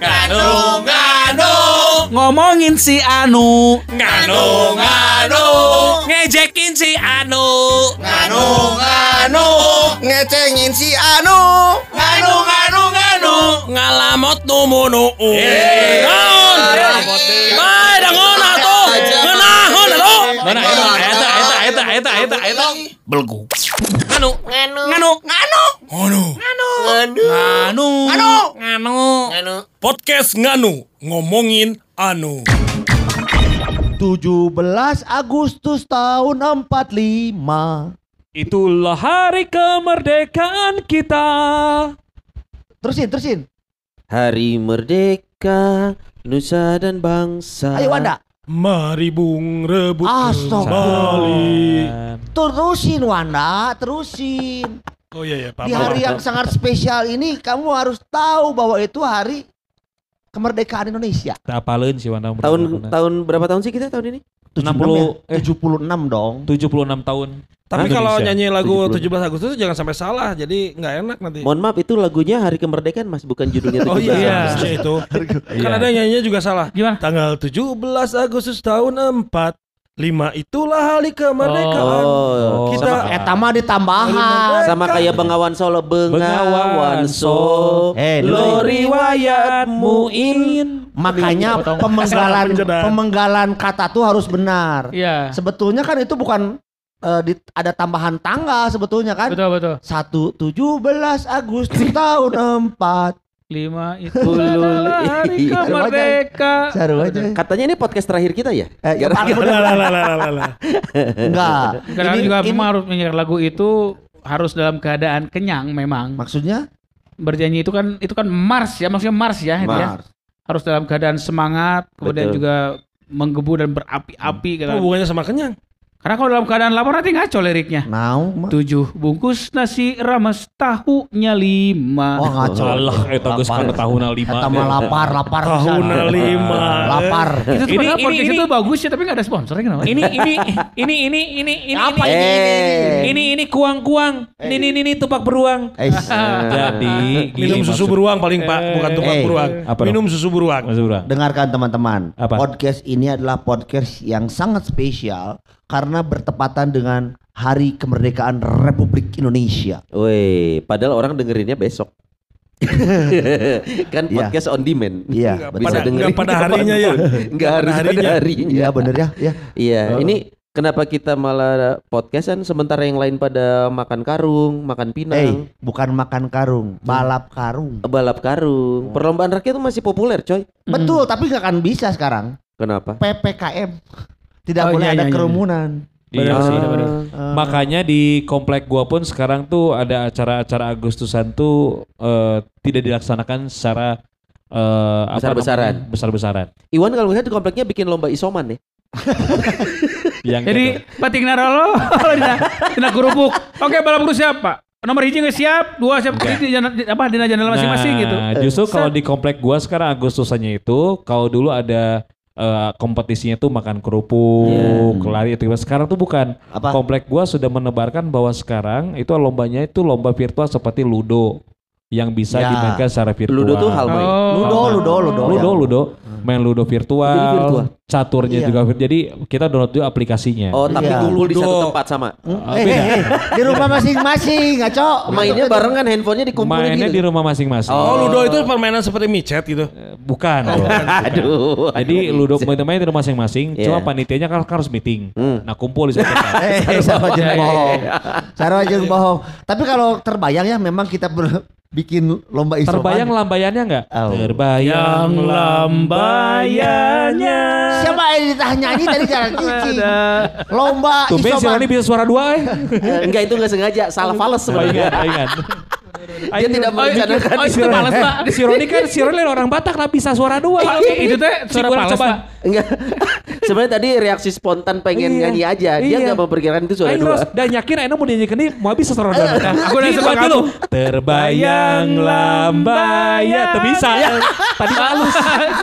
Nganu, nganu, Ngomongin si Anu. nganu, nganu, Ngejekin si Anu. nganu, nganu, ngecengin si Anu. nganu, nganu, nganu. Ngalamot numunu. Naon? Bae dangon atuh. Ngeunahon atuh. Mana eta eta eta. Belgu. Anu. Nganu. Nganu. Nganu. Anu. Nganu. Anu. Nganu. Nganu. Nganu. Podcast Nganu ngomongin Anu. 17 Agustus tahun 45 Itulah hari kemerdekaan kita. Terusin, terusin Hari Merdeka Nusa dan Bangsa. Ayo Wanda Mari bung rebut Astaga. Terusin Wanda, terusin Oh iya ya, Di hari yang sangat spesial ini Kamu harus tahu bahwa itu hari Kemerdekaan Indonesia Tapaleun sih Wanda. Tahun tahun berapa tahun sih kita tahun ini? 76 eh. 76 dong 76 tahun. Tapi Indonesia. kalau nyanyi lagu 70. 17 Agustus jangan sampai salah, jadi nggak enak nanti. Mohon maaf itu lagunya Hari Kemerdekaan Mas bukan judulnya 17 Oh iya, Iya. itu. Iya. Kan ada nyanyinya juga salah. Gimana? Tanggal 17 Agustus tahun 45 itulah hari kemerdekaan. Oh, Kita sama, Eta mah ditambahan sama kayak Bengawan Solo Bengawan Bengawan So. Eh, lo riwayatmu in. Makanya pemenggalan pemenggalan kata tuh harus benar Iya. Sebetulnya kan itu bukan eh, di- ada tambahan tanggal sebetulnya kan Betul betul. satu tujuh belas Agustus tahun empat Lima itu adalah hari Iya. kemerdekaan. seru aja Katanya ini podcast terakhir kita ya? eh, ya, Lah, lah, lah, lah, enggak Karena Ini- juga ini- memang harus menyanyikan lagu itu harus dalam keadaan kenyang memang. maksudnya Bernyanyi itu kan itu kan mars ya, maksudnya mars ya, itu ya. Mars. Harus dalam keadaan semangat, kemudian Betul. juga menggebu dan berapi-api kan. hubungannya sama kenyang? Karena kalau dalam keadaan lapar nanti ngaco liriknya. Now, mah. Tujuh bungkus nasi rames tahunya lima. Oh ngaco. Alah, eta geus Lapar. kana tahunna lima. Eta mah lapar, lapar. Tahun pisan. lima. Lapar. Itu tuh Ini- padahal ini- podcast ini- itu bagus ya tapi nggak ada sponsornya kenapa? Ini ini ini ini ini ini Apa ini ini? Eh. ini ini kuang-kuang. Ini ini ini tupak beruang. Eh, Jadi Minum susu beruang paling Pak, bukan tupak Eh. beruang. Minum susu beruang. Dengarkan teman-teman. Podcast ini adalah podcast yang sangat spesial karena bertepatan dengan Hari Kemerdekaan Republik Indonesia. Woi, padahal orang dengerinnya besok. kan Iya. podcast on demand. Iya, betul. pada- nggak pada harinya ya. Enggak harus pada harinya. harinya. Iya bener ya, ya. Iya, ini kenapa kita malah podcastan sementara yang lain pada makan karung, makan Eh, pinang, bukan makan karung, balap karung. balap karung. Perlombaan rakyat itu masih populer, coy. Betul, tapi nggak akan bisa sekarang. Kenapa? PPKM. Tidak Oh, boleh iya, ada iya, iya. kerumunan. Iya sih. Eh, Makanya di komplek gua pun sekarang tuh ada acara-acara Agustusan tuh eh, tidak dilaksanakan secara eh, apa Besar-besaran. Besar-besaran. Iwan kalau lihat di kompleknya bikin lomba isoman ya. Yang Jadi pating narolo dina gurubuk. Oke balap guru siapa? Nomor hiji nggak siap, dua siap. Jadi di, di- apa di jendela masing-masing gitu. Nah, justru kalau di komplek gua sekarang Agustusannya itu kalau dulu ada eh, kompetisinya tuh makan kerupuk, lari itu sekarang tuh bukan. Apa? Komplek gua sudah menebarkan bahwa sekarang itu lombanya itu lomba virtual seperti ludo yang bisa Ya. dimainkan secara virtual. Ludo tuh hal main. Oh. Ludo, ludo, ludo. Ludo, ya. ludo, main ludo virtual, Jadi virtual. caturnya Iya. juga Jadi kita download dulu aplikasinya. Oh, tapi Iya. kumpul di satu Ludo. tempat sama. Ah, Eh, beda. eh, eh, di rumah masing-masing, ngaco. Mainnya bareng kan handphonenya dikumpulin Mainnya gitu. di rumah masing-masing. Oh, Ludo itu permainan seperti micet gitu. Eh, Bukan. Aduh. Jadi ludo main di rumah masing-masing, Iya. cuma panitianya kan harus meeting. Hmm. Nah kumpul di satu tempat. Eh, sama aja bohong. Sama aja bohong. Tapi kalau terbayang ya memang kita ber- bikin lomba isoman. Terbayang lambayannya nggak? Oh. Terbayang lambayannya. Siapa yang ditanya nyanyi tadi jalan cici? Lomba Tumben si isoman. Roni bisa suara dua eh. Enggak itu enggak sengaja, salah fals sebenarnya. Ingat, ingat. Dia tidak merencanakan. Oh, itu males, Pak. Si Roni kan, si Roni orang Batak lah bisa suara dua. Itu teh suara coba. Pak. Enggak. Sebenarnya tadi reaksi spontan pengen Iya. nyanyi aja. Dia Iya. enggak memperkirakan itu suara Ayo, dua. Dan yakin Aino mau nyanyikan ini mau bisa suara dua. Aku udah Dibuat sepakat dulu. Terbayang lambaya. Tuh bisa. Tadi halus.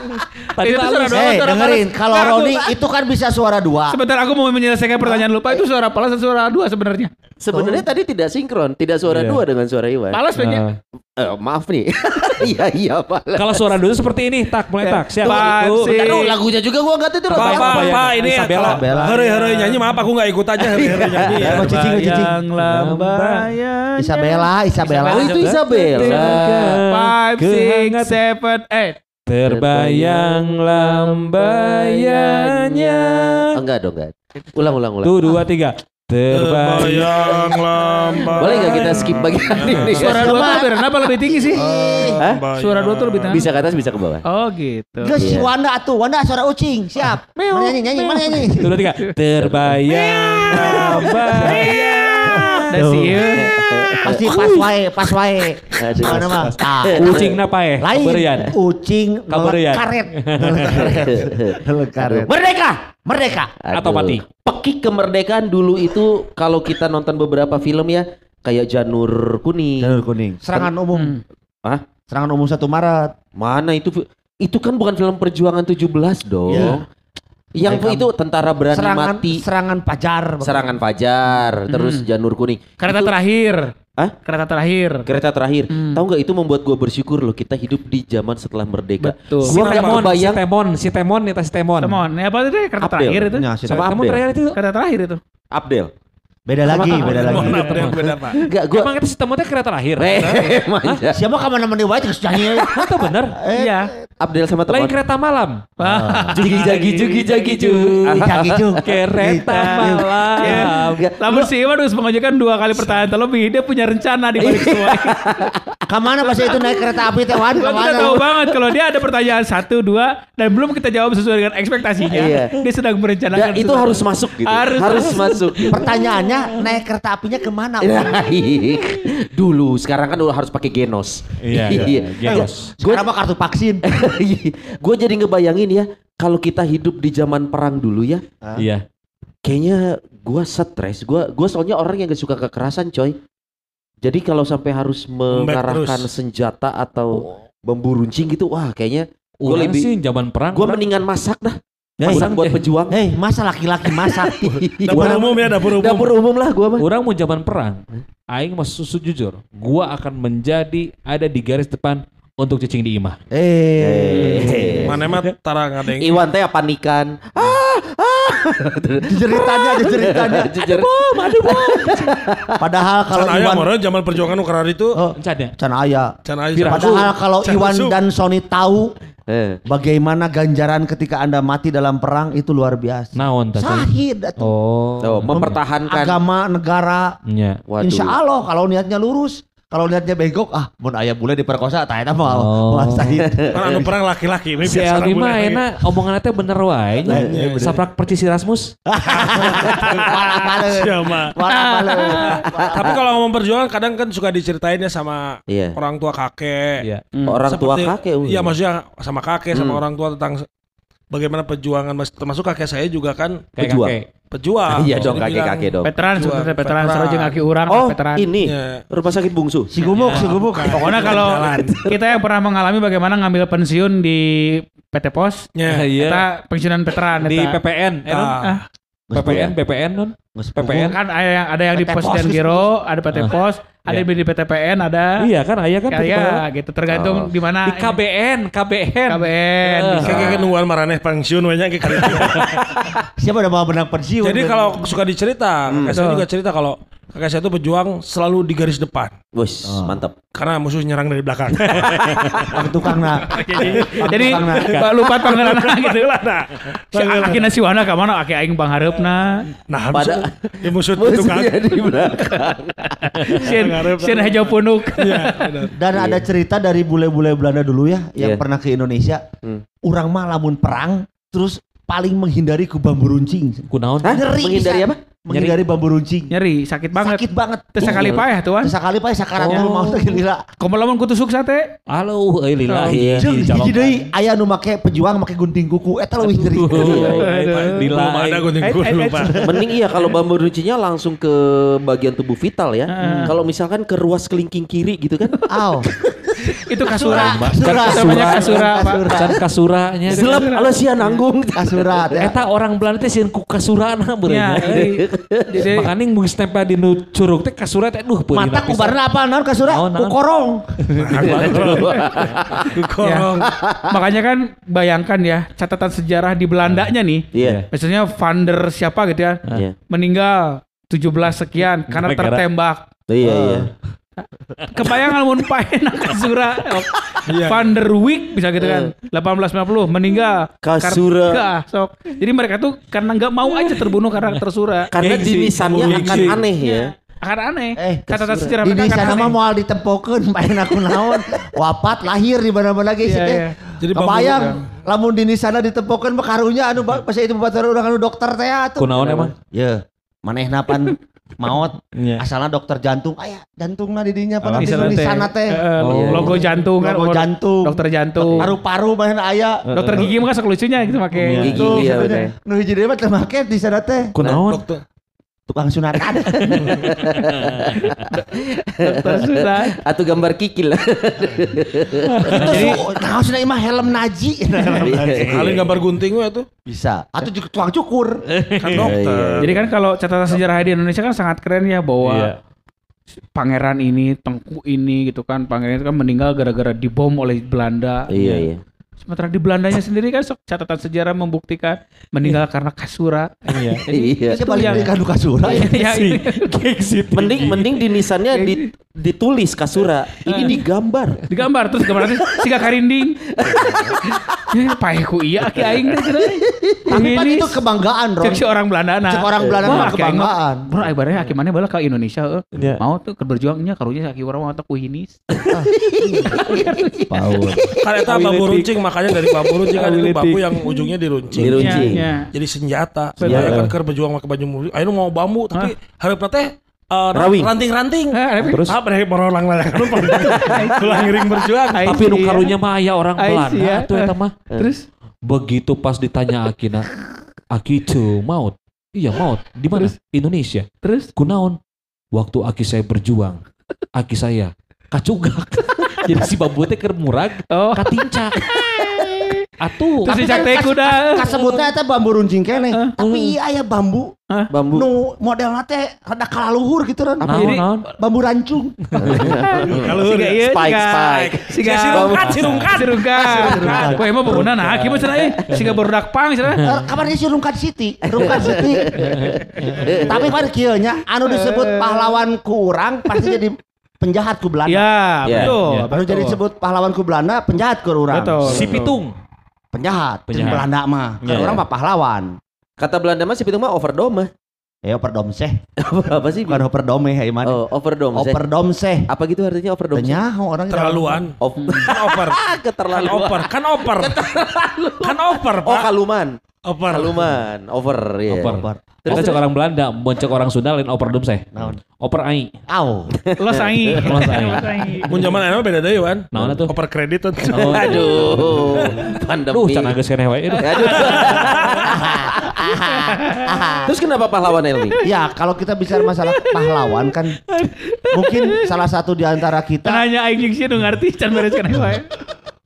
Tadi Itu halus. suara dua, Eh, suara dengerin. Kalau Nggak, Roni itu kan bisa suara dua. Sebentar aku mau menyelesaikan pertanyaan lupa itu suara Palas atau suara dua sebenarnya. Sebenarnya tadi tidak sinkron, tidak suara Iya. dua dengan suara Iwan. Palas banyak. Nah, Eh, maaf nih. Iya iya Palas. kalau suara dulu seperti ini, tak mulai tak. Siap. Five, Tuh. six. Aduh, lagunya juga gua enggak tahu Pak, apa. pak, pak, ini Isabella. hari-hari nyanyi maaf aku nggak ikut aja hari-hari nyanyi ya. Cicing, cicing. Yang lambayanya. Isabella, Isabella. Oh, itu Isabella. Five, six, Kehangat- seven, eight. Terbayang lambayanya. Enggak dong, enggak. Ulang ulang ulang. Tuh dua tiga. Terbayang. Terbayang lambat. Boleh nggak kita skip bagian ini? Suara dua tuh biar kenapa lebih tinggi sih? Hah? Suara dua tuh lebih tinggi. Bisa ke atas, bisa ke bawah. Oh gitu. Gus, Iya. Wanda tuh, Wanda suara ucing, siap. Mana nyanyi, nyanyi, mana nyanyi. Dua tiga. Terbayang Pasti pas wae, pas wae. Mana mah? Ah, Ucing napa eh? lain. Ucing karet. karet. Merdeka, merdeka. Atau mati. Pekik kemerdekaan dulu itu kalau kita nonton beberapa film ya kayak Janur Kuning. Jalur kuning. Serangan umum. Hmm. Hah? Serangan umum 1 Maret. Mana itu itu kan bukan film perjuangan 17 dong. Iya. Yang Mereka- itu tentara berani Serangan mati. serangan pajar. Serangan Fajar, terus Janur Kuning. Kereta Itu- terakhir. Hah? Kereta terakhir. Kereta terakhir. Hmm. Tahu nggak itu membuat gue bersyukur loh kita hidup di zaman setelah merdeka. Betul. Si Gua nggak Temon, si kebayang. Temon, si Temon, nih si Temon. Temon, ya apa itu deh? Kereta Abdel. terakhir itu. Ya, si Sama Temon Abdel. terakhir itu. Kereta terakhir itu. Abdel. Beda lagi, beda lagi. Mohon maaf, yang beda pak. Enggak, gue Emang itu si Temon teh kereta terakhir. Eh, manja. Siapa kamu nemenin wae terus nyanyi. Itu bener. Iya. Abdel sama Lain teman. kereta malam. Jugi jagi jugi jagi ju. Jagi Jung. Kereta malam. Lamun si Iwan harus mengajukan dua kali pertanyaan terlebih. Dia punya rencana di balik semua. Ke mana pas itu naik kereta api teh Wan? Lo kita tahu banget kalau dia ada pertanyaan satu, dua, dan belum kita jawab sesuai dengan ekspektasinya. Iya. Dia sedang merencanakan. Itu harus masuk gitu. Harus masuk. Pertanyaannya naik kereta apinya ke mana? Baik. Dulu sekarang kan udah harus pakai genos. Iya, iya, genos. Gue Sekarang mah kartu vaksin. gue jadi ngebayangin ya kalau kita hidup di zaman perang dulu ya, Iya. kayaknya gue stres. Gue gue soalnya orang yang gak suka kekerasan, coy. Jadi kalau sampai harus mengarahkan senjata atau bambu runcing gitu, wah kayaknya gue lebih sih zaman perang. gue mendingan masak dah. Hei, Masak buat pejuang. Hei, masa laki-laki masak? Dapur umum ya, dapur umum. Dapur umum lah gue mah. Orang mau zaman perang, aing mas susu jujur, gua akan menjadi ada di garis depan untuk cicing di imah. Eh, Mana mah tara ngadeng. Iwan teh panikan. Ah, ceritanya aja ceritanya. Jujur. Padahal kalau Can aya Iwan meureun zaman perjuangan nu karar itu. Oh, can aya. Can aya. Padahal kalau Can Iwan dan Sony tahu Eh. bagaimana ganjaran ketika Anda mati dalam perang itu luar biasa. Naon? Sahid atuh. Oh. Oh, mempertahankan. agama negara. Waduh. Insya Allah kalau niatnya lurus, kalau niatnya bengkok, ah, mun ayah boleh diperkosa, tak eta mah Oh. sahid. Kan anu perang laki-laki ini Si biasa Aldi rambut mah enak omongan teh bener wae nya. Saprak percis si Rasmus. Tapi kalau ngomong perjuangan kadang kan suka diceritain ya sama Iya. orang tua kakek. Iya. Orang tua kakek. Iya maksudnya sama kakek sama Hmm. orang tua tentang bagaimana perjuangan mas- termasuk kakek saya juga kan Kayak Pejuang. kakek. pejuang. Iya dong kakek-kakek dong. Veteran sebenarnya veteran sarojeng kaki urang Oh, veteran. ini Iya. rumah sakit bungsu. Si gumuk, si gumuk. Pokoknya kalau kita yang pernah mengalami bagaimana ngambil pensiun di PT Pos, Iya. Iya. kita pensiunan veteran Di eta. PPN, eh? Ah. Ah, PPN, PPN non? PPN. kan ada yang ada yang di Pos dan Giro, ada PT Pos, ada Iya. di PTPN, ada Iya kan, ayah kan. ya gitu tergantung di mana Di KBN, KBN. KBN. Bisa. Kayak nungguan maraneh pensiun we nya kayak gitu. Siapa udah mau benang pensiun? Jadi kalau suka dicerita, kakek saya juga cerita kalau kakek saya itu pejuang selalu di garis depan Wes, mantap. karena musuh nyerang dari belakang. Pak tukang nah. Jadi lupa panggilan gitu lah. nah, Si akhirnya si Wana ka mana aki aing pangharepna. nah Pada- musuh, ya musuh itu tukang. Musuhnya di belakang. Sieun sieun hejo punuk. Dan ada cerita dari bule-bule Belanda dulu ya yang Iya. pernah ke Indonesia. Hmm. Urang mah lamun perang terus paling menghindari ku bambu runcing. Kunaon? Ngeri Menghindari apa? Menghindari bambu runcing. Nyeri sakit banget. Sakit banget. Terus sekali payah tuan. Terus sekali pak sakarat Oh. mau gila. Komo lamun kutusuk sate. Halo, eh lillahi. Iya. Jeung hiji deui aya nu make pejuang make gunting kuku eta leuwih ngeri. Lillahi. Belum ada gunting Eh, kuku eh, eh, lupa. Mending iya kalau bambu runcinya langsung ke bagian tubuh vital ya. Kalau misalkan ke ruas kelingking kiri gitu kan. Aw. Itu kasura. Bukan Namanya kasura, Pak. Can kasuranya. Selep ala sia nanggung. Kasura teh. Eta orang Belanda teh sieun ku kasurana jadi, jadi Makanya mun geus tempel di nu curug teh kasura teh duh peulina Mata kubarna apa naon kasura? Naon, naon? Ku korong. ya, makanya kan bayangkan ya catatan sejarah di Belandanya nih. Iya. Misalnya Van der siapa gitu ya. Iya. Meninggal 17 sekian karena tertembak. Iya, iya. Kebayang mun paena kasura Van der Wijk bisa gitu kan 1890 meninggal Kasura. Kar- sok. Jadi mereka tuh karena nggak mau aja terbunuh karena tersura Karena Gengsi. dinisannya akan Gengsi. aneh ya. akan aneh Eh, kasura. sejarah Di mereka sana akan mah aneh moal ditempokeun main aku naon. Wafat lahir di mana-mana geus Iya, teh. iya. Jadi Kebayang lamun di sana ditempokeun mah karunya anu pas itu batur urang anu dokter teh atuh. Kunaon emang? Ya, manehna pan maot Iya. asalna dokter jantung aya jantungna di dinya pan Di di sana teh. teh. Eh, Oh. logo jantung kan Logo oh, jantung. dokter jantung Paru-paru manehna aya. dokter gigi mah kan lucunya gitu pakai Iya. Gigi, Tuh, iya. Nu hiji deui mah teu make di sana teh. Kunaon? Tukang sunatan. dokter sudah Atau gambar kikil. Itu su- naon cenah imah helm naji. Kali gambar gunting we tuh. Bisa. Atau juga tukang cukur. Kan dokter. jadi kan kalau catatan sejarah di Indonesia kan sangat keren ya bahwa Iya. pangeran ini tengku ini gitu kan pangeran itu kan meninggal gara-gara dibom oleh Belanda Iya, iya. Sementara di Belandanya sendiri kan catatan sejarah membuktikan meninggal karena kasura Iya. Iya. Bisa balik yang- kasura. ya ini Gengsi. Mending mending dinisannya di, ditulis kasura. Ini digambar. digambar terus gambar nanti siga karinding ya paeku iya aki aing teh cenah. Tapi kan Ini itu kebanggaan, Ron. cek si orang Belanda nah. Cek orang Belanda mah mah, kebanggaan. Bro, ibaratnya aki mana bala ke Indonesia eh. Iya. Mau tuh berjuangnya karunya aki orang mau ku hinis. Paul. Kan eta Awi bambu letik. runcing makanya dari bambu runcing kan itu bambu yang ujungnya diruncing. Diruncing. Iya, iya. Jadi senjata. Saya kan keur berjuang pakai baju mulik. Ayo mau bambu tapi harapna teh eh, Rawing. ranting-ranting. Eh, Terus? Ah, dari orang lain lu pulang ngiring berjuang. Tapi nu see, ya. karunya mah aya orang Belanda ya. tuh eta mah. Terus Begitu pas ditanya Akina, Aki maut. Iya maut. Di mana? Indonesia. terus Kunaon? Waktu Aki saya berjuang, Aki saya kacugak. Jadi si bambu teh keur murag, oh katincak. Atuh. terus dicak teh kuda. Kasebutna eta bambu runcing kene. Tapi iya aya bambu Bambu. nu modelna teh rada kalaluhur gitu. Naon, Jadi- naon? Bambu rancung. Kalau Siga ieu Spike, spike. Siga Sirungkat, sirungkat. Sirungkat. Kowe emang bangunan nah cenah eh siga barudak pang. Eh, Kapan dia si Rungkat City? Rungkat City. Tapi kan kieu nya anu disebut pahlawan ku urang pasti jadi penjahat ku Belanda. Ya, Ya, betul. ya. Anu jadi disebut pahlawan ku Belanda penjahat ku urang. Betul. Si Pitung. Penjahat. Penjahat. Belanda mah. Kan Ya, orang ya. mah pahlawan. Kata Belanda mah si Pitung mah overdome. Ya overdome seh. Apa sih? Bukan overdome ya iman. Oh, overdome. Seh. Overdome seh. Apa gitu artinya overdome? Seh? Tanya orang terlaluan. Ov- Kan over. Kan Keterlaluan. over. Kan over. Kan over, Oh, Pak. kaluman. Over. Kaluman, over ya. Oper. Terus, Terus cek orang Belanda, cek orang Sunda lain oper dum saya. Naon? Oper ai. Au. Lo sangi. Lo sangi. Lo sangi. Mun zaman enak beda deui wan. Naon atuh? Over kredit tuh. Oh, Aduh. Pandemi. Duh, can geus keneh wae. Aduh. Terus kenapa pahlawan Elmi? Ya, kalau kita bicara masalah pahlawan kan mungkin salah satu di antara kita Hanya aing sieun nu ngarti can beres kana wae.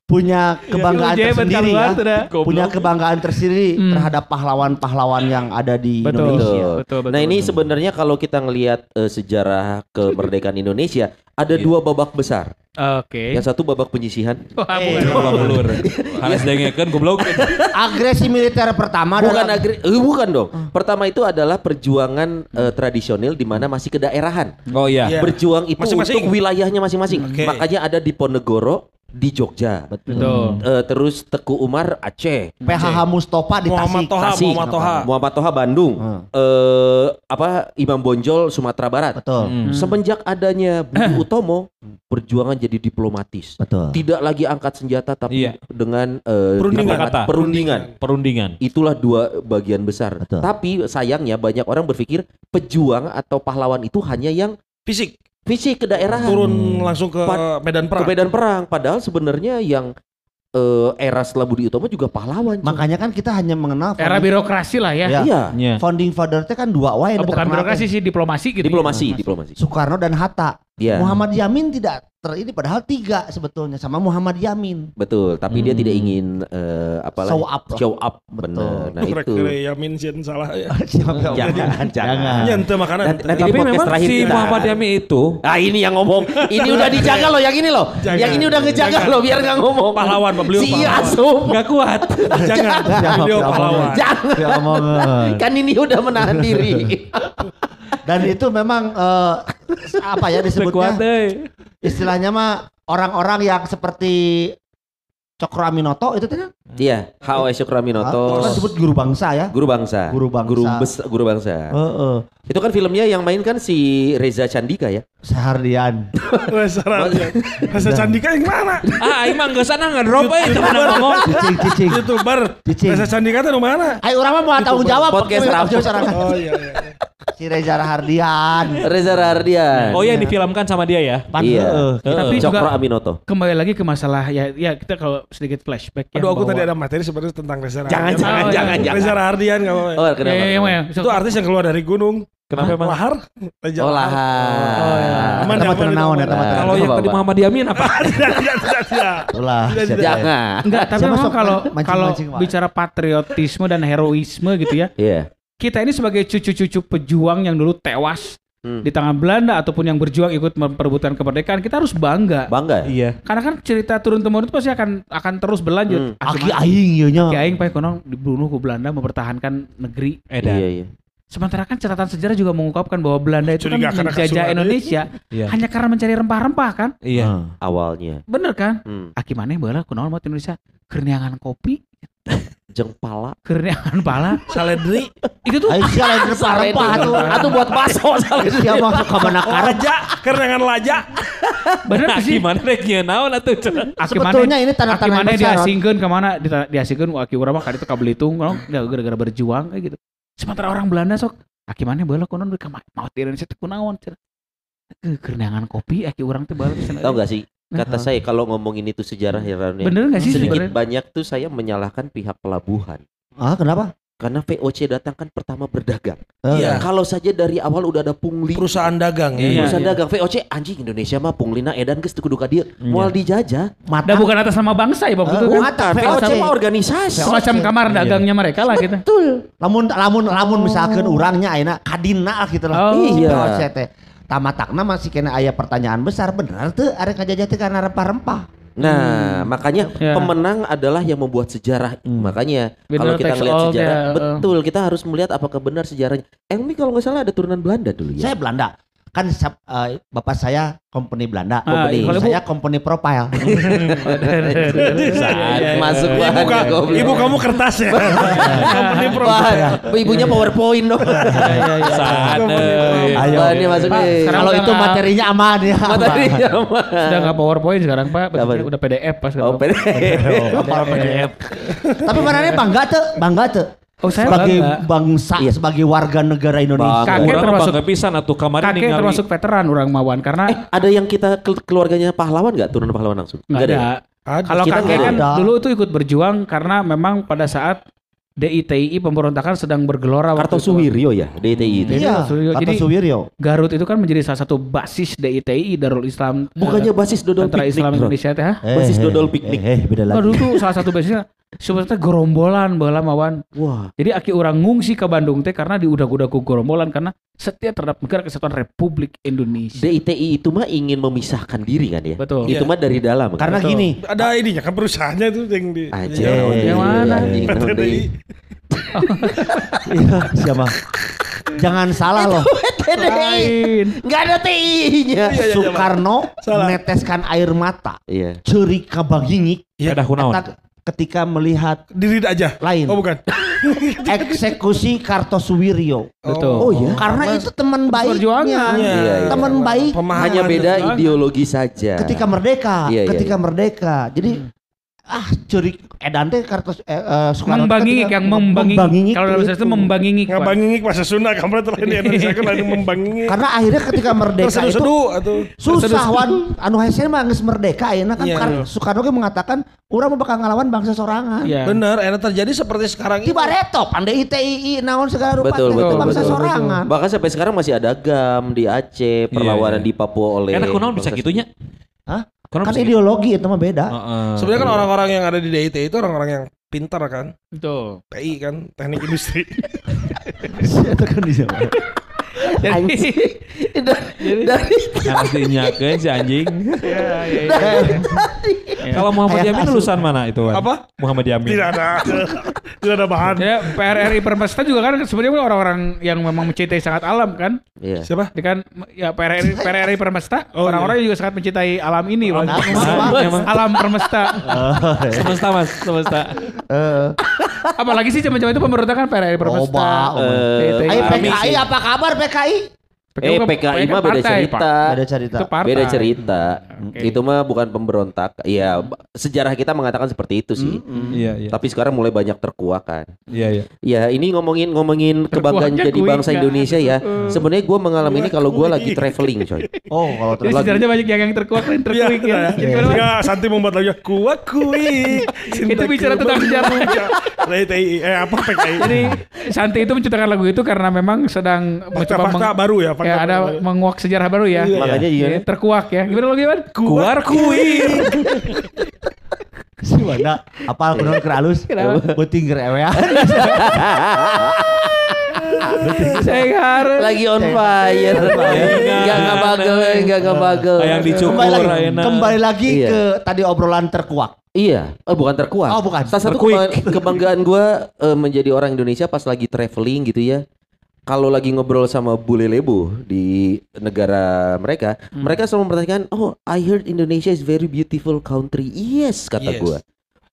Punya kebanggaan Iya, tersendiri luar ya. tuh dah. Punya kebanggaan tersendiri Hmm. terhadap pahlawan-pahlawan yang ada di Betul. Indonesia. Betul. Betul, betul, nah ini betul. sebenarnya kalau kita ngelihat eh, sejarah kemerdekaan Indonesia ada dua babak besar. Oke. Yang satu babak penyisihan. Wah, Eh. Hanes dengekeun goblok. Agresi militer pertama Bukan adalah agri, eh, bukan dong. Pertama itu adalah perjuangan eh, tradisional di mana masih kedaerahan. Oh iya. Iya. Berjuang itu Masing-masing. untuk wilayahnya masing-masing. Oke. Makanya ada di Ponegoro, di Jogja. Betul. Eh, terus Teku Umar Aceh. PHH Mustafa di Muhammad Tasik. Toha, Tasik. Muhammad Toha. Muhammad Toha Bandung. Hmm. Eh apa Imam Bonjol Sumatera Barat. Betul. Hmm. Semenjak adanya Budi Utomo, perjuangan jadi diplomatis. Betul. Tidak lagi angkat senjata tapi Iya. dengan eh, Perundingan. Kata. perundingan. Perundingan. Itulah dua bagian besar. Betul. Tapi sayangnya banyak orang berpikir pejuang atau pahlawan itu hanya yang Fisik. Fisik ke daerah Turun langsung ke Pat- medan ke perang. medan perang. Padahal sebenarnya yang eh, era setelah Budi Utomo juga pahlawan. Makanya kan kita hanya mengenal Era founding, birokrasi lah ya. Ya. Iya. Iya. founding father kan dua wae Oh, bukan birokrasi teh. sih diplomasi gitu. Diplomasi, diplomasi. Soekarno dan Hatta. Iya. Muhammad Yamin tidak ter ini padahal tiga sebetulnya sama Muhammad Yamin. Betul, tapi dia Hmm. tidak ingin eh, apalah Show up. show up Betul. benar. Nah Rek itu. Yamin sieun salah ya. Jangan, jangan. Nyentuh makanan. Nanti, nanti Tapi memang terakhir si kita. Muhammad Yami itu Ah ini yang ngomong. Ini udah dijaga loh, yang ini loh. Jangan. Yang ini udah ngejaga Jangan. loh biar nggak ngomong. Pahlawan, beliau Si pahlawan. Asum. nggak kuat. Jangan. Video pahlawan. Jangan. Ya. Kan ini udah menahan diri. Dan itu memang eh, apa ya disebutnya deh. istilahnya mah orang-orang yang seperti Cokro Aminoto itu tadi Iya, H.O. Syukraminoto. kan disebut guru bangsa ya. Guru bangsa. Guru bangsa. Guru, bes- guru bangsa. Heeh. Itu kan filmnya yang main kan si Reza Candika ya. Sehardian. Rasa Rasa Candika yang mana? Ah, aing mah geus sana ngedrop eh teman ngomong. Cicing cicing. Youtuber. Cicing. Rasa Candika itu mana? Ayo orang mah mau tanggung jawab Podcast serangan. Oh iya iya. Si Reza Hardian. Reza Rahardian. Oh iya difilmkan sama dia ya. Pan Iya. heeh. Tapi Cokro juga Aminoto. kembali lagi ke masalah ya ya kita kalau sedikit flashback ya Aduh aku bahwa- tadi ada materi sebenarnya tentang Reza Jangan, Rahardian. jangan, Oh, iya. jangan, jangan. Reza Rahardian apa-apa. Oh, Ya, kenapa? ya, ya, ya. Itu artis yang keluar dari gunung. Kenapa emang? Lahar. Reza Oh Lahar. lah. Oh, iya. Aman, Tempat ternaun ya, tempat Nah, Kalau yang tadi? Muhammad Yamin apa? Tidak, tidak, tidak, tidak. Tidak. Jangan. Enggak, tapi memang sok kalau kalau bicara patriotisme dan heroisme gitu ya, Iya. Kita ini sebagai cucu-cucu pejuang yang dulu tewas Hmm. di tangan Belanda ataupun yang berjuang ikut memperebutkan kemerdekaan, kita harus bangga. Bangga ya? Iya. Karena kan cerita turun temurun itu pasti akan akan terus berlanjut. Hmm. Aki aing ieu nya. Aki aing pae kono dibunuh ke Belanda mempertahankan negeri. Edan. Iya, iya. Sementara kan catatan sejarah juga mengungkapkan bahwa Belanda itu kan Curiga karena menjajah. Indonesia Iya. hanya karena mencari rempah-rempah kan. Iya. Awalnya. Bener kan? Hmm. Aki maneh baheula kunaon buat Indonesia? Kerniangan kopi, Jeng pala. kerniangan pala. Saledri. Itu tuh Aing sia lain rempah-rempah atuh. Atuh buat baso salah. Sia masuk ke mana karet. Laja. Kerenangan laja. bener Nah, sih. gimana rek nyeun naon atuh? Aki Sebetulnya ini yang mana besar. diasingkeun ke mana Dita- diasingkeun ku aki urang mah ka ditu ka Belitung kalau gara-gara berjuang kayak gitu. Sementara orang Belanda sok aki mana baheula kunaon ka ma- maot di Indonesia teh kunaon Kerneangan kopi aki urang teh baheula cenah. Tahu gak sih? Kata saya kalau ngomongin itu sejarah ya Ran, ya, Bener gak sih sedikit sebenarnya? banyak tuh saya menyalahkan pihak pelabuhan. Ah, kenapa? Karena VOC datang kan pertama berdagang. Iya. Kalau saja dari awal udah ada pungli. Perusahaan dagang ya. Iya. Perusahaan dagang VOC anjing Indonesia mah punglina edan geus teu kudu ka dieu. Moal dijajah. Mata. Bukan atas nama bangsa ya waktu Eh, itu kan. mata VOC VOC. mah organisasi. Semacam kamar dagangnya mereka lah gitu. Lamun lamun lamun misalkan urangnya ayeuna kadina gitu lah. Oh. Iya. VOC teh. Tamatakna masih kena aya pertanyaan besar bener tuh arek ngajajah teh karena rempah-rempah. Nah, makanya Ya. pemenang adalah yang membuat sejarah. Makanya Winner kalau kita ngelihat all, sejarah, ya, uh. betul kita harus melihat apakah benar sejarahnya. Umi kalau nggak salah ada turunan Belanda dulu ya. Saya Belanda. Kan eh, bapak saya company Belanda. Ah, Company. kalau ibu- saya company profile. Saat masuk Ibu, bahan ka- goblok. ibu kamu kertas ya. Company pro. Wah, ibunya PowerPoint dong. Sana. Ayo. Bahannya masuk Pak, nih. Kalau itu materinya aman ya. Materinya mah. Sudah nggak PowerPoint sekarang Pak, udah PDF pas Oh, sekarang. PDF. Tapi mana nih bangga tuh, bangga tuh. Oh saya sebagai bangga. bangsa, Iya. sebagai warga negara Indonesia. Kakek Urang termasuk- bangga pisan atuh kemarin Kakek ningali. termasuk veteran orang Mawan karena Ada yang kita kel- keluarganya pahlawan nggak turun pahlawan langsung? nggak ada. Ada. Kalau Kita kakek kan ada. dulu itu ikut berjuang karena memang pada saat DITI pemberontakan sedang bergelora waktu. Kartosuwiryo ya, DTI itu. Iya, Kartosuwiryo. Suwiryo. Garut itu kan menjadi salah satu basis DITI Darul Islam Bukannya eh, basis dodol Tentara piknik, Islam. Indonesia teh. ha? Basis dodol piknik. Eh, eh, beda lagi. Garut tuh salah satu basisnya sebetulnya gerombolan baheula mawan. Wah, Jadi aki orang ngungsi ke Bandung teh karena diudah-udah ku gerombolan karena setia terhadap negara kesatuan Republik Indonesia. DITI itu mah ingin memisahkan diri kan ya? Betul. Itu Iya. mah dari dalam. kan? Karena Betul. gini, Ada ininya kan perusahaannya itu yang di. Aja. Iya. Yang deui, mana? naon PTDI. deui. iya, siapa? Jangan salah loh. Lain. Nggak ada TI-nya. Iya, iya, Soekarno meneteskan air mata. Iya. Ceri kabagingik Ada kunaon? Ketika melihat Diri aja. lain. Oh bukan. Eksekusi Kartosuwiryo. Betul. Oh ya. Karena itu teman Perjuangan. baiknya. Iya, iya. Teman baik Pemahaman Hanya beda ideologi saja. ketika merdeka, Iya, iya, ketika iya. merdeka. Jadi ah curi edan teh kartos eh, eh, Soekarno teh Membangingik ketika yang membangingik. membangingik Kalau dalam bahasa itu membangingik. Pak. Ngabangingik bahasa Sunda kamu telah di Indonesia kan ada membangingik. Karena akhirnya ketika merdeka itu Terseduh-seduh atau susah wan anu hese mah geus merdeka ayeuna kan Iya. Kar- Soekarno ge mengatakan urang mah bakal ngelawan bangsa sorangan. Iya. bener enak terjadi seperti sekarang ini. Tiba reto pandai ITII naon segala rupa Betul, betul, itu bangsa betul, sorangan. Bahkan sampai sekarang masih ada GAM di Aceh, perlawanan iya. di Papua oleh Enak kunaon bisa gitunya? Hah? Kunaon Kan bisa gitu? ideologi itu mah beda. Heeh. Sebenarnya kan orang-orang yang ada di DIT itu orang-orang yang pintar kan. Betul. TI kan, teknik industri. Itu kan dia. Jadi, Dari Harus dinyakeun si anjing. ya, ya, ya. Kalau Muhammad Ayah Yamin lulusan mana itu? Wan? Apa? Muhammad Yamin. Tidak ada. Tidak ada bahan. Ya, PRRI Permesta juga kan sebenarnya orang-orang yang memang mencintai sangat alam kan. Iya. Siapa? Dia kan ya PRRI PRRI Permesta Oh, orang-orang yang juga sangat mencintai alam ini Bang. Nah, Ah, emang alam Permesta. semesta mas, semesta. Eh, Apalagi sih zaman-zaman itu pemberontakan PRRI Permesta. Eh, DIT. Ayo Kami PKI apa kabar PKI? खाई? Eh PKI mah beda partai, cerita. Beda cerita. Itu partai. Beda cerita. Itu mah bukan pemberontak. Ya b- sejarah kita mengatakan seperti itu sih. Iya, iya. Tapi sekarang mulai banyak terkuak kan. Iya, iya. Ya ini ngomongin ngomongin kebanggaan jadi bangsa kan? Indonesia ya. Sebenarnya gue mengalami ini kalau gue lagi traveling coy. Oh, kalau Jadi terus sejarahnya banyak yang yang terkuak dan terkuik ya. Jadi gimana, Bang? Ya, Santi membuat lagu kuat kuik. Itu bicara tentang sejarah. Eh apa PKI? Jadi Santi itu menciptakan lagu itu karena memang sedang mencoba fakta baru ya, ya ada baru. menguak sejarah baru ya. Iya. Makanya Jadi iya. terkuak ya. Gimana lagi Bang? Kuat kuik. si mana apal kunaon keur alus Kenapa? beuting keur ewean. Saya harus Lagi on fire. Enggak enggak bagel, enggak enggak bagel. Yang dicukur Kembali lagi, kembali lagi Iya. ke tadi obrolan terkuak. Iya, oh bukan terkuat. Oh, bukan. Salah satu kebanggaan, kebanggaan gue menjadi orang Indonesia pas lagi traveling gitu ya. Kalau lagi ngobrol sama bule lebo di negara mereka, mereka selalu mempertanyakan, oh I heard Indonesia is very beautiful country. Yes, kata Yes. gua.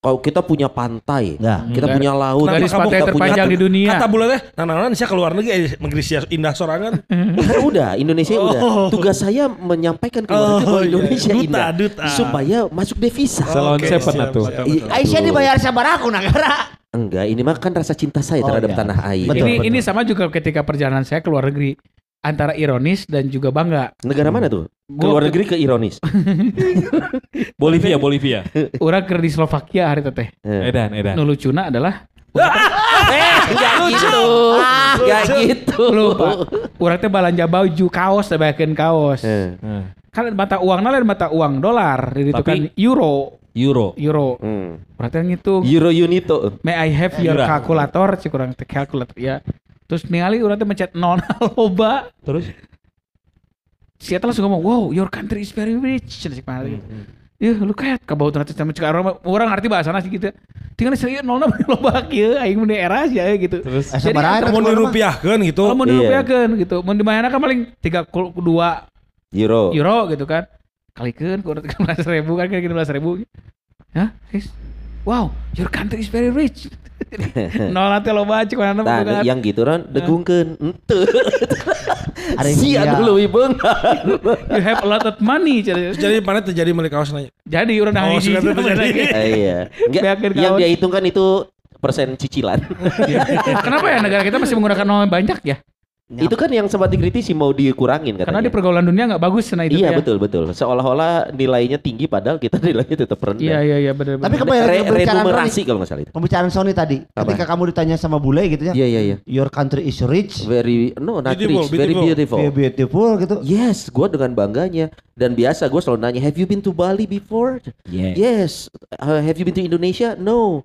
Kalau kita punya pantai, Ya. kita punya laut, garis kamu pantai kita punya terpanjang di dunia. Kata bulan teh, nah nah nah keluar negeri eh, negeri indah sorangan. Kan udah Indonesia Oh. udah. Tugas saya menyampaikan ke luar negeri bahwa iya. Indonesia Duta, indah duta. supaya masuk devisa. Salon atuh. siap, Iya. betul. Aisyah dibayar sabaraku negara. Enggak, ini mah kan rasa cinta saya Oh, terhadap iya. tanah air. Betul, ini betul. ini sama juga ketika perjalanan saya ke luar negeri antara ironis dan juga bangga. Negara mana tuh? Ke Gua luar waktu- negeri ke ironis. Bolivia, Bolivia. Orang ke di Slovakia hari teteh. Eh. Edan, edan. Nu lucuna adalah Enggak gitu. Enggak gitu. lupa. Orang teh balanja baju, kaos, bayakeun kaos. Eh, Nah, Kan mata uang lain mata uang dolar, itu Tapi- kan euro, Euro. euro. hmm. Berarti yang itu Euro Unito. May I have your Lira. calculator? Cik kurang teh calculator ya. Terus ningali urang teh mencet nol loba. Terus? Si eta langsung ngomong, "Wow, your country is very rich." Cik mali. Ya, lu kayak kabau nanti sama cik orang orang ngerti bahasa nasi gitu. Tinggal serius nol loba kieu aing mun era ya gitu. Terus? Jadi Mau dirupiahkan gitu. Mau Iya. dirupiahkeun gitu, mau dibayarna kan paling 32 Euro. euro gitu kan. Kalikeun ku 13 ribu kan kira 13 ribu. Hah? Sis? Wow, your country is very rich. Nol nanti lo baca mana Nah, yang gitu kan degungkeun. Ada yang Sia iya. dulu ibeung. you have a lot of money. Jadi, Jadi mana terjadi milik kaos nanya? jadi orang dah Oh, hiji. sudah terjadi. Eh, Iya. Yang dia hitung kan itu persen cicilan. Kenapa ya negara kita masih menggunakan nol yang banyak ya? Itu kan yang sempat dikritisi mau dikurangin katanya. Karena di pergaulan dunia nggak bagus nah itu Iya ya. betul betul. Seolah-olah nilainya tinggi padahal kita nilainya tetap rendah. Iya iya iya benar Tapi benar. kembali lagi Re ke pembicaraan remunerasi Sony. kalau nggak salah itu. Pembicaraan Sony tadi, Apa? ketika kamu ditanya sama bule gitu ya, Iya iya iya. your country is rich, Very no not Beautiful, rich, very beautiful. beautiful. very beautiful gitu. Yes, gue dengan bangganya dan biasa gue selalu nanya, have you been to Bali before? Yes. Uh, have you been to Indonesia? No.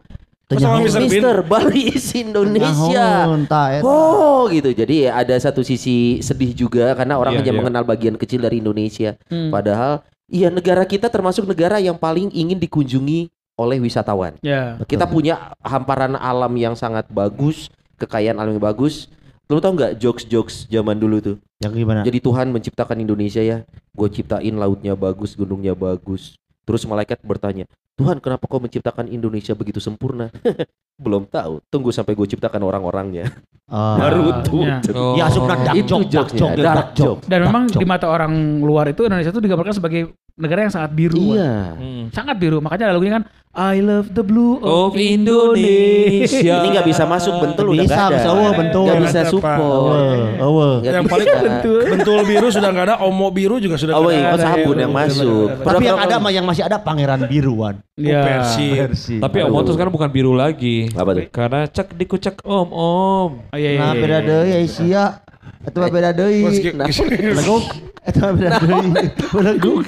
Yes, Mr. Bean? Mister, Bali is Indonesia. Eta. Oh gitu. Jadi ada satu sisi sedih juga karena orang Iya, hanya iya. mengenal bagian kecil dari Indonesia. Hmm. Padahal iya negara kita termasuk negara yang paling ingin dikunjungi oleh wisatawan. Ya. Kita punya hamparan alam yang sangat bagus, kekayaan alam yang bagus. Lo tau nggak jokes-jokes zaman dulu tuh? Yang gimana? Jadi Tuhan menciptakan Indonesia ya, gue ciptain lautnya bagus, gunungnya bagus. Terus malaikat bertanya, Tuhan kenapa kau menciptakan Indonesia begitu sempurna? belum tahu. Tunggu sampai gue ciptakan orang-orangnya. Oh. Baru tuh. ya. Oh. Ya asupna dark Itu joke, dark joke, dark dark joke. Dan memang di mata orang luar itu Indonesia itu digambarkan sebagai negara yang sangat biru. Iya. Hmm. Sangat biru. Makanya lagunya kan I love the blue Of of, Indonesia. Ini nggak bisa masuk bentul udah Bisa, nggak ada. bisa, oh, bentul. Nggak bisa ada, support. Awe, awe. Nggak Yang bisa. paling bentul biru sudah nggak ada, omo biru juga sudah Oh, nggak iya, ada. oh, sabun yang masuk. Tapi yang ada mah yang masih ada pangeran biruan. Ya. Persib. Versi. Tapi Om tuh sekarang bukan biru lagi. Apa tuh? Karena cek dikucek Om Om. Oh, iya, iya, Nah, iya, beda iya. deui Asia. Eta mah beda deui. Legok. Eta mah beda deui. Legok.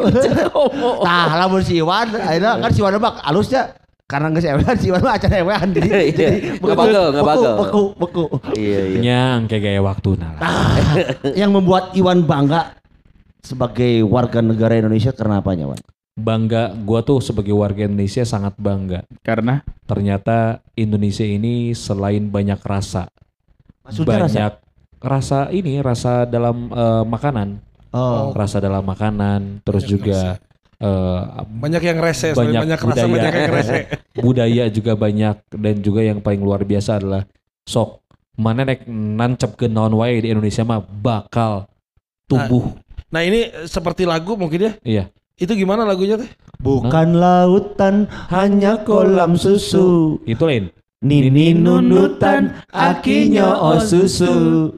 Tah, lamun si Iwan, akhirnya kan si Iwan mah alusnya karena geus ewean si Iwan mah acan ewean jadi Iya, jadi nggak bagel, nggak beku, bagel. Beku, beku. Iya, iya. Nyang kayak gaya waktu nah. Yang membuat Iwan bangga sebagai warga negara Indonesia karena apanya, Wan? Bangga, gua tuh sebagai warga Indonesia sangat bangga. Karena Ternyata Indonesia ini selain banyak rasa, Maksudnya banyak rasa ini rasa dalam eh, makanan, Oh. rasa dalam makanan, terus juga eh, Banyak yang rese, Banyak banyak, rasa budaya. banyak yang rese. budaya juga banyak dan juga yang paling luar biasa adalah sok mana nek nancep ke naon wae di Indonesia mah bakal tumbuh. Nah ini eh, seperti lagu mungkin ya. Iya. Itu gimana lagunya teh? Bukan lautan, hanya kolam susu. Itu lain. Nini nunutan, akinya oh susu.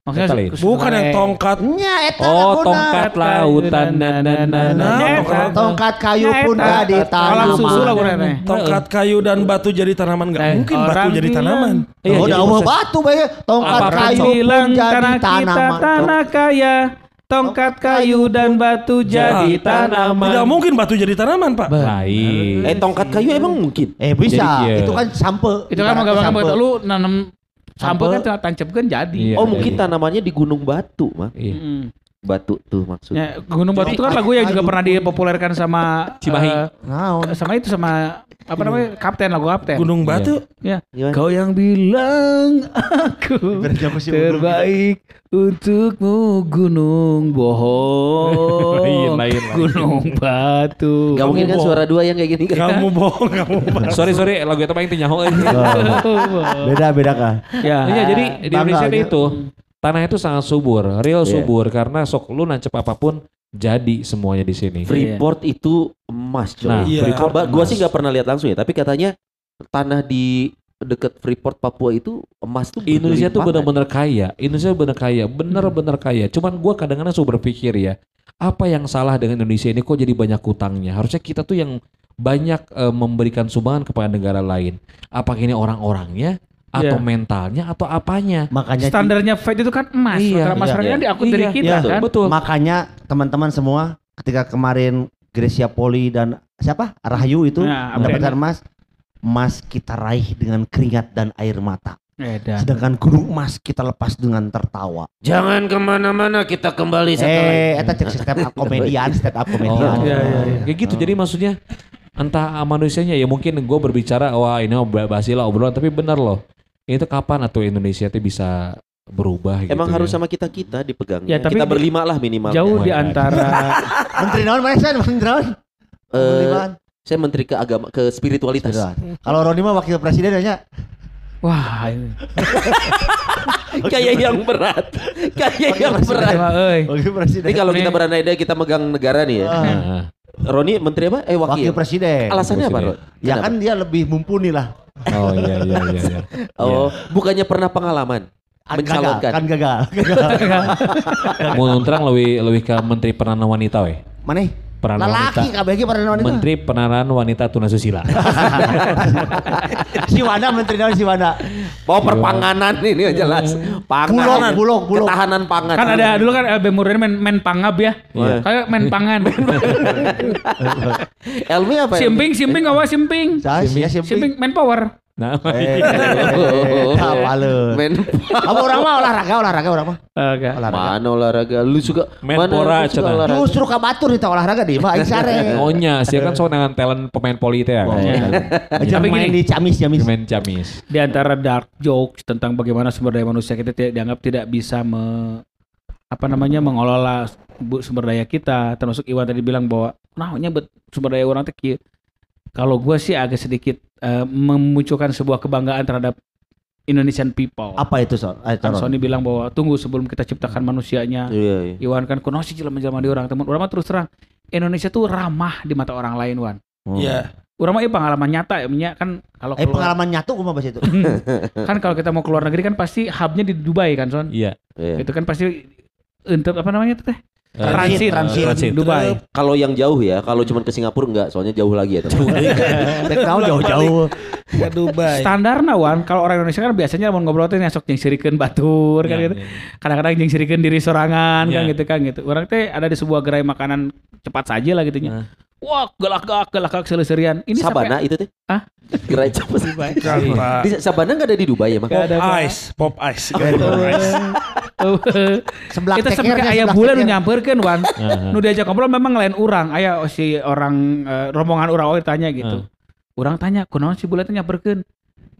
Maksudnya Bukan yang sebenarnya- tongkat. Nya eta Oh, tongkat lautan na. Nah, Eta. tongkat- Tongkat kayu pun gak ditanam. susu lah. Tongkat kayu dan batu jadi tanaman nggak Eh, mungkin batu jadi tanaman. Iya, Oh, udah proses- batu bae. Tongkat Apa, kayu pun jadi tanaman. tanah kaya, tongkat kayu dan batu jadi tanaman. Tidak mungkin batu jadi tanaman, Pak. Lain. Eh tongkat kayu emang mungkin. Eh bisa, Jadi, iya. itu kan sampe. Itu kan gampang banget lu nanam sampo Sampo. kan tancapkan jadi. Iya. Oh mungkin tanamannya di Gunung Batu, mah. Iya. Mm. Batu tuh Ya, maksudnya. Gunung Batu itu kan lagu yang juga pernah dipopulerkan sama Cimahi. Naon? sama itu sama apa namanya Kapten lagu Kapten. Gunung batu. Ya. Gimana? Kau yang bilang aku terbaik untukmu Gunung Bohong, Lain, lain, lain. Gunung Batu. Gak mungkin kan suara dua yang kayak gini kan? Kamu bohong, kamu bohong. Sorry sorry lagu itu paling tinyaho. Beda beda kah? ya. Iya jadi di Indonesia itu tanah itu sangat subur, real Iya. subur karena sok lu nancep apa pun jadi semuanya di sini. Freeport itu emas coy. Nah, Iya. Freeport Kabar, gua emas. sih nggak pernah lihat langsung ya, tapi katanya tanah di deket Freeport Papua itu emas tuh Indonesia tuh benar-benar kaya. Indonesia benar kaya, benar-benar kaya. Cuman gua kadang-kadang suka berpikir ya, apa yang salah dengan Indonesia ini kok jadi banyak utangnya? Harusnya kita tuh yang banyak eh, memberikan sumbangan kepada negara lain. Apakah ini orang-orangnya atau Iya. mentalnya atau apanya? Makanya Standarnya Fed itu kan emas. Iya, Iya, masyarakat iya. kan diakui dari Iya, kita iya, kan. Betul. makanya teman-teman semua ketika kemarin Gracia Poli dan siapa Rahayu itu Nah, mendapatkan emas, emas kita raih dengan keringat dan air mata. Edan. Sedangkan gunung emas kita lepas dengan tertawa. Jangan ke mana-mana kita kembali setelah Eh, eta cek stand up komedian, stand up komedian. Oh, Iya, iya, iya. Kayak gitu. Jadi maksudnya entah manusianya ya mungkin gue berbicara wah ini bahasilah obrolan tapi benar loh. Itu kapan atau Indonesia itu bisa berubah gitu. Emang ya. harus sama kita kita dipegang. Ya, tapi kita berlima lah minimal. Jauh Oh di antara Menteri naon mana sih? Menteri naon? Eh, saya menteri ke agama ke spiritualitas. Kalau Roni mah wakil presiden aja. wah ini. Kayak yang berat. Kayak yang berat. Ini kalau kita Nih. berandai-andai kita megang negara nih ya. Ah, Nah, Roni menteri apa? Eh wakil wakil. presiden. Alasannya apa, Presiden. Ron? Ya Kenapa? kan dia lebih mumpuni lah. Oh iya iya iya. iya. Oh, bukannya pernah pengalaman Ah, mencalonkan. Gagal, kan gagal. Mau terang lebih lebih ke Menteri Peranan Wanita weh. Mana? Peranan Lelaki wanita. KBG pada naon itu. Menteri Peranan Wanita Tunasusila. si Wanda menteri naon si Wanda. Oh, perpanganan ini jelas. Pangan. Bulog, bulog, bulog. Ketahanan pangan. Kan ada dulu kan LB Murni men, men pangab ya. Iya. Kayak men pangan. Elmi apa? ya? simping, simping apa simping? Saya sih simping. Simping men power. Nah, Eh, apa lu? Men Kamu orang mah olahraga, olahraga orang mah. Olahraga. mana olahraga? Lu suka Menpora, mana lu suka cenah. olahraga? Justru ka batur itu olahraga di mah sare. Ohnya, sih kan so dengan talent pemain poli teh ya. Oh, iya. Aja Tapi main gini. di camis camis. Pemain Camis. Di antara dark jokes tentang bagaimana sumber daya manusia kita tidak dianggap tidak bisa me, apa namanya mengelola sumber daya kita termasuk Iwan tadi bilang bahwa nah bet sumber daya orang teh kieu." Kalau gue sih agak sedikit eh, memunculkan sebuah kebanggaan terhadap Indonesian people. Apa itu so? Eh, Kan. Sony bilang bahwa tunggu sebelum kita ciptakan manusianya. Iya, iya. Iwan kan kuno sih jelema-jelema di orang teman. Orang mah terus terang Indonesia tuh ramah di mata orang lain Wan. Iya. Orang mah iya pengalaman nyata ya kan kalau Eh keluar, pengalaman nyatu kumaha bahasa itu? kan kalau kita mau keluar negeri kan pasti hubnya di Dubai kan Son. Iya. Iya. Itu kan pasti untuk apa namanya itu teh? Eh, Transit, transit. transit. Dubai. Kalau yang jauh ya, kalau cuma ke Singapura enggak, soalnya jauh lagi ya. kau jauh-jauh. Ke Dubai. Standar Wan, kalau orang Indonesia kan biasanya mau ngobrol teh sok jeung sirikeun batur kan Iya, gitu. iya. Kadang-kadang jeung sirikeun diri sorangan kan gitu kan gitu. Orang teh ada di sebuah gerai makanan cepat saja lah gitu nya. Wah, galak-galak galak seleserian. Ini Sabana sampai itu teh. Hah? Gerai apa sih? Di Sabana enggak ada di Dubai ya, Mak? Pop apa. ice, pop ice. Pop ice. Sebelah Kita sampai deh, ayah bulan nu nyamperkeun wan. Nu diajak ngobrol memang lain orang. Aya si orang eh, rombongan urang oge tanya gitu. Orang tanya, "Kunaon si bulan teh nyamperkeun?"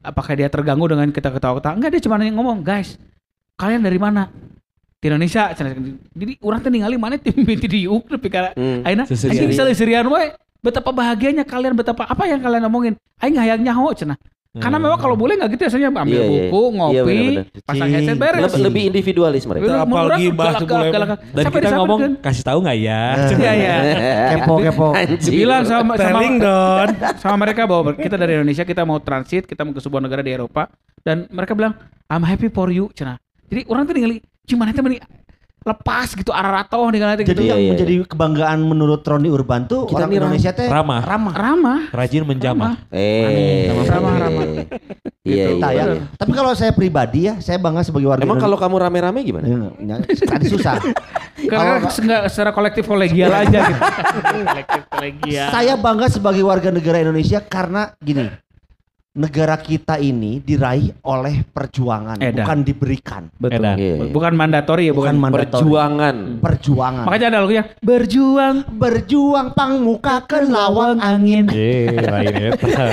Apakah dia terganggu dengan kita ketawa-ketawa? Enggak, dia cuma nanya ngomong, "Guys, kalian dari mana?" Di Indonesia. Jadi orang teh ningali mana tim di diuk tapi kara Hmm. ayeuna Seserian. anjing seserian we. Betapa bahagianya kalian, betapa apa yang kalian omongin. Aing hayang nyaho cenah. Karena memang kalau boleh nggak gitu biasanya ambil Iya, iya. buku, Iya, ngopi, benar-benar. pasang Cing. headset beres. Lebih, lebih individualis mereka. Apalagi bahas galak, tuh boleh. galak, galak. Dan kita ngomong disamperkeun. kasih tahu nggak ya? Iya, iya. Kepo kepo. Dibilang sama sama, Don. sama mereka bahwa kita dari Indonesia kita mau transit, kita mau ke sebuah negara di Eropa dan mereka bilang I'm happy for you, cenah. Jadi orang tuh ningali gimana teh meni lepas gitu arah ratoh ningali teh gitu. Jadi yang Iya, iya, menjadi kebanggaan menurut Roni Urban tuh Kita orang Indonesia teh Ramah. ramah. ramah. Rajin menjamah. Eh. Ramah, ramah. Iya, Gitu. Nah, iya. ya. Tapi kalau saya pribadi ya, saya bangga sebagai warga Emang kalau kamu rame-rame gimana? Ya, tadi susah. Karena enggak secara kolektif kolegial aja gitu. kolektif kolegial. Saya bangga sebagai warga negara Indonesia karena gini. Negara kita ini diraih oleh perjuangan, Edan. bukan diberikan. Betul. Edan. Iya. Bukan mandatori ya, Bukan bukan. mandatori. Perjuangan. Perjuangan. Makanya ada lagunya berjuang. berjuang pang muka ke lawang angin. Eh, lain eta.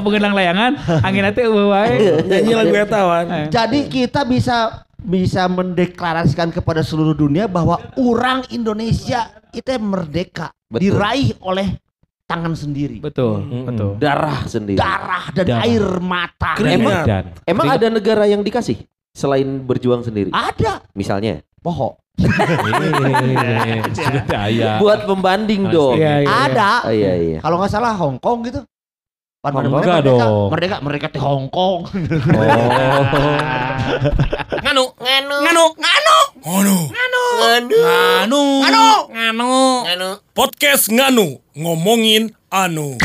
Kepengenang layangan, angin nanti eueuh wae. Nyanyi lagu eta. Eh. Jadi kita bisa bisa mendeklarasikan kepada seluruh dunia bahwa orang Indonesia itu merdeka, Betul. diraih oleh tangan sendiri. Betul, Mm-mm. betul. Darah sendiri. Darah dan Darah. air mata. Keringat. Dan Emang ada negara yang dikasih selain berjuang sendiri? Ada Misalnya. poho. Eh, sudah ayah. Buat pembanding dong. Iya, iya. Ada. Oh, iya iya. Kalau nggak salah Hong Kong gitu. Pan Kong merdeka, dong. Merdeka, mereka di Hong Kong. Oh. Nganu, nganu, nganu, nganu, Nganu. nganu, nganu, nganu, nganu. Podcast Nganu ngomongin anu.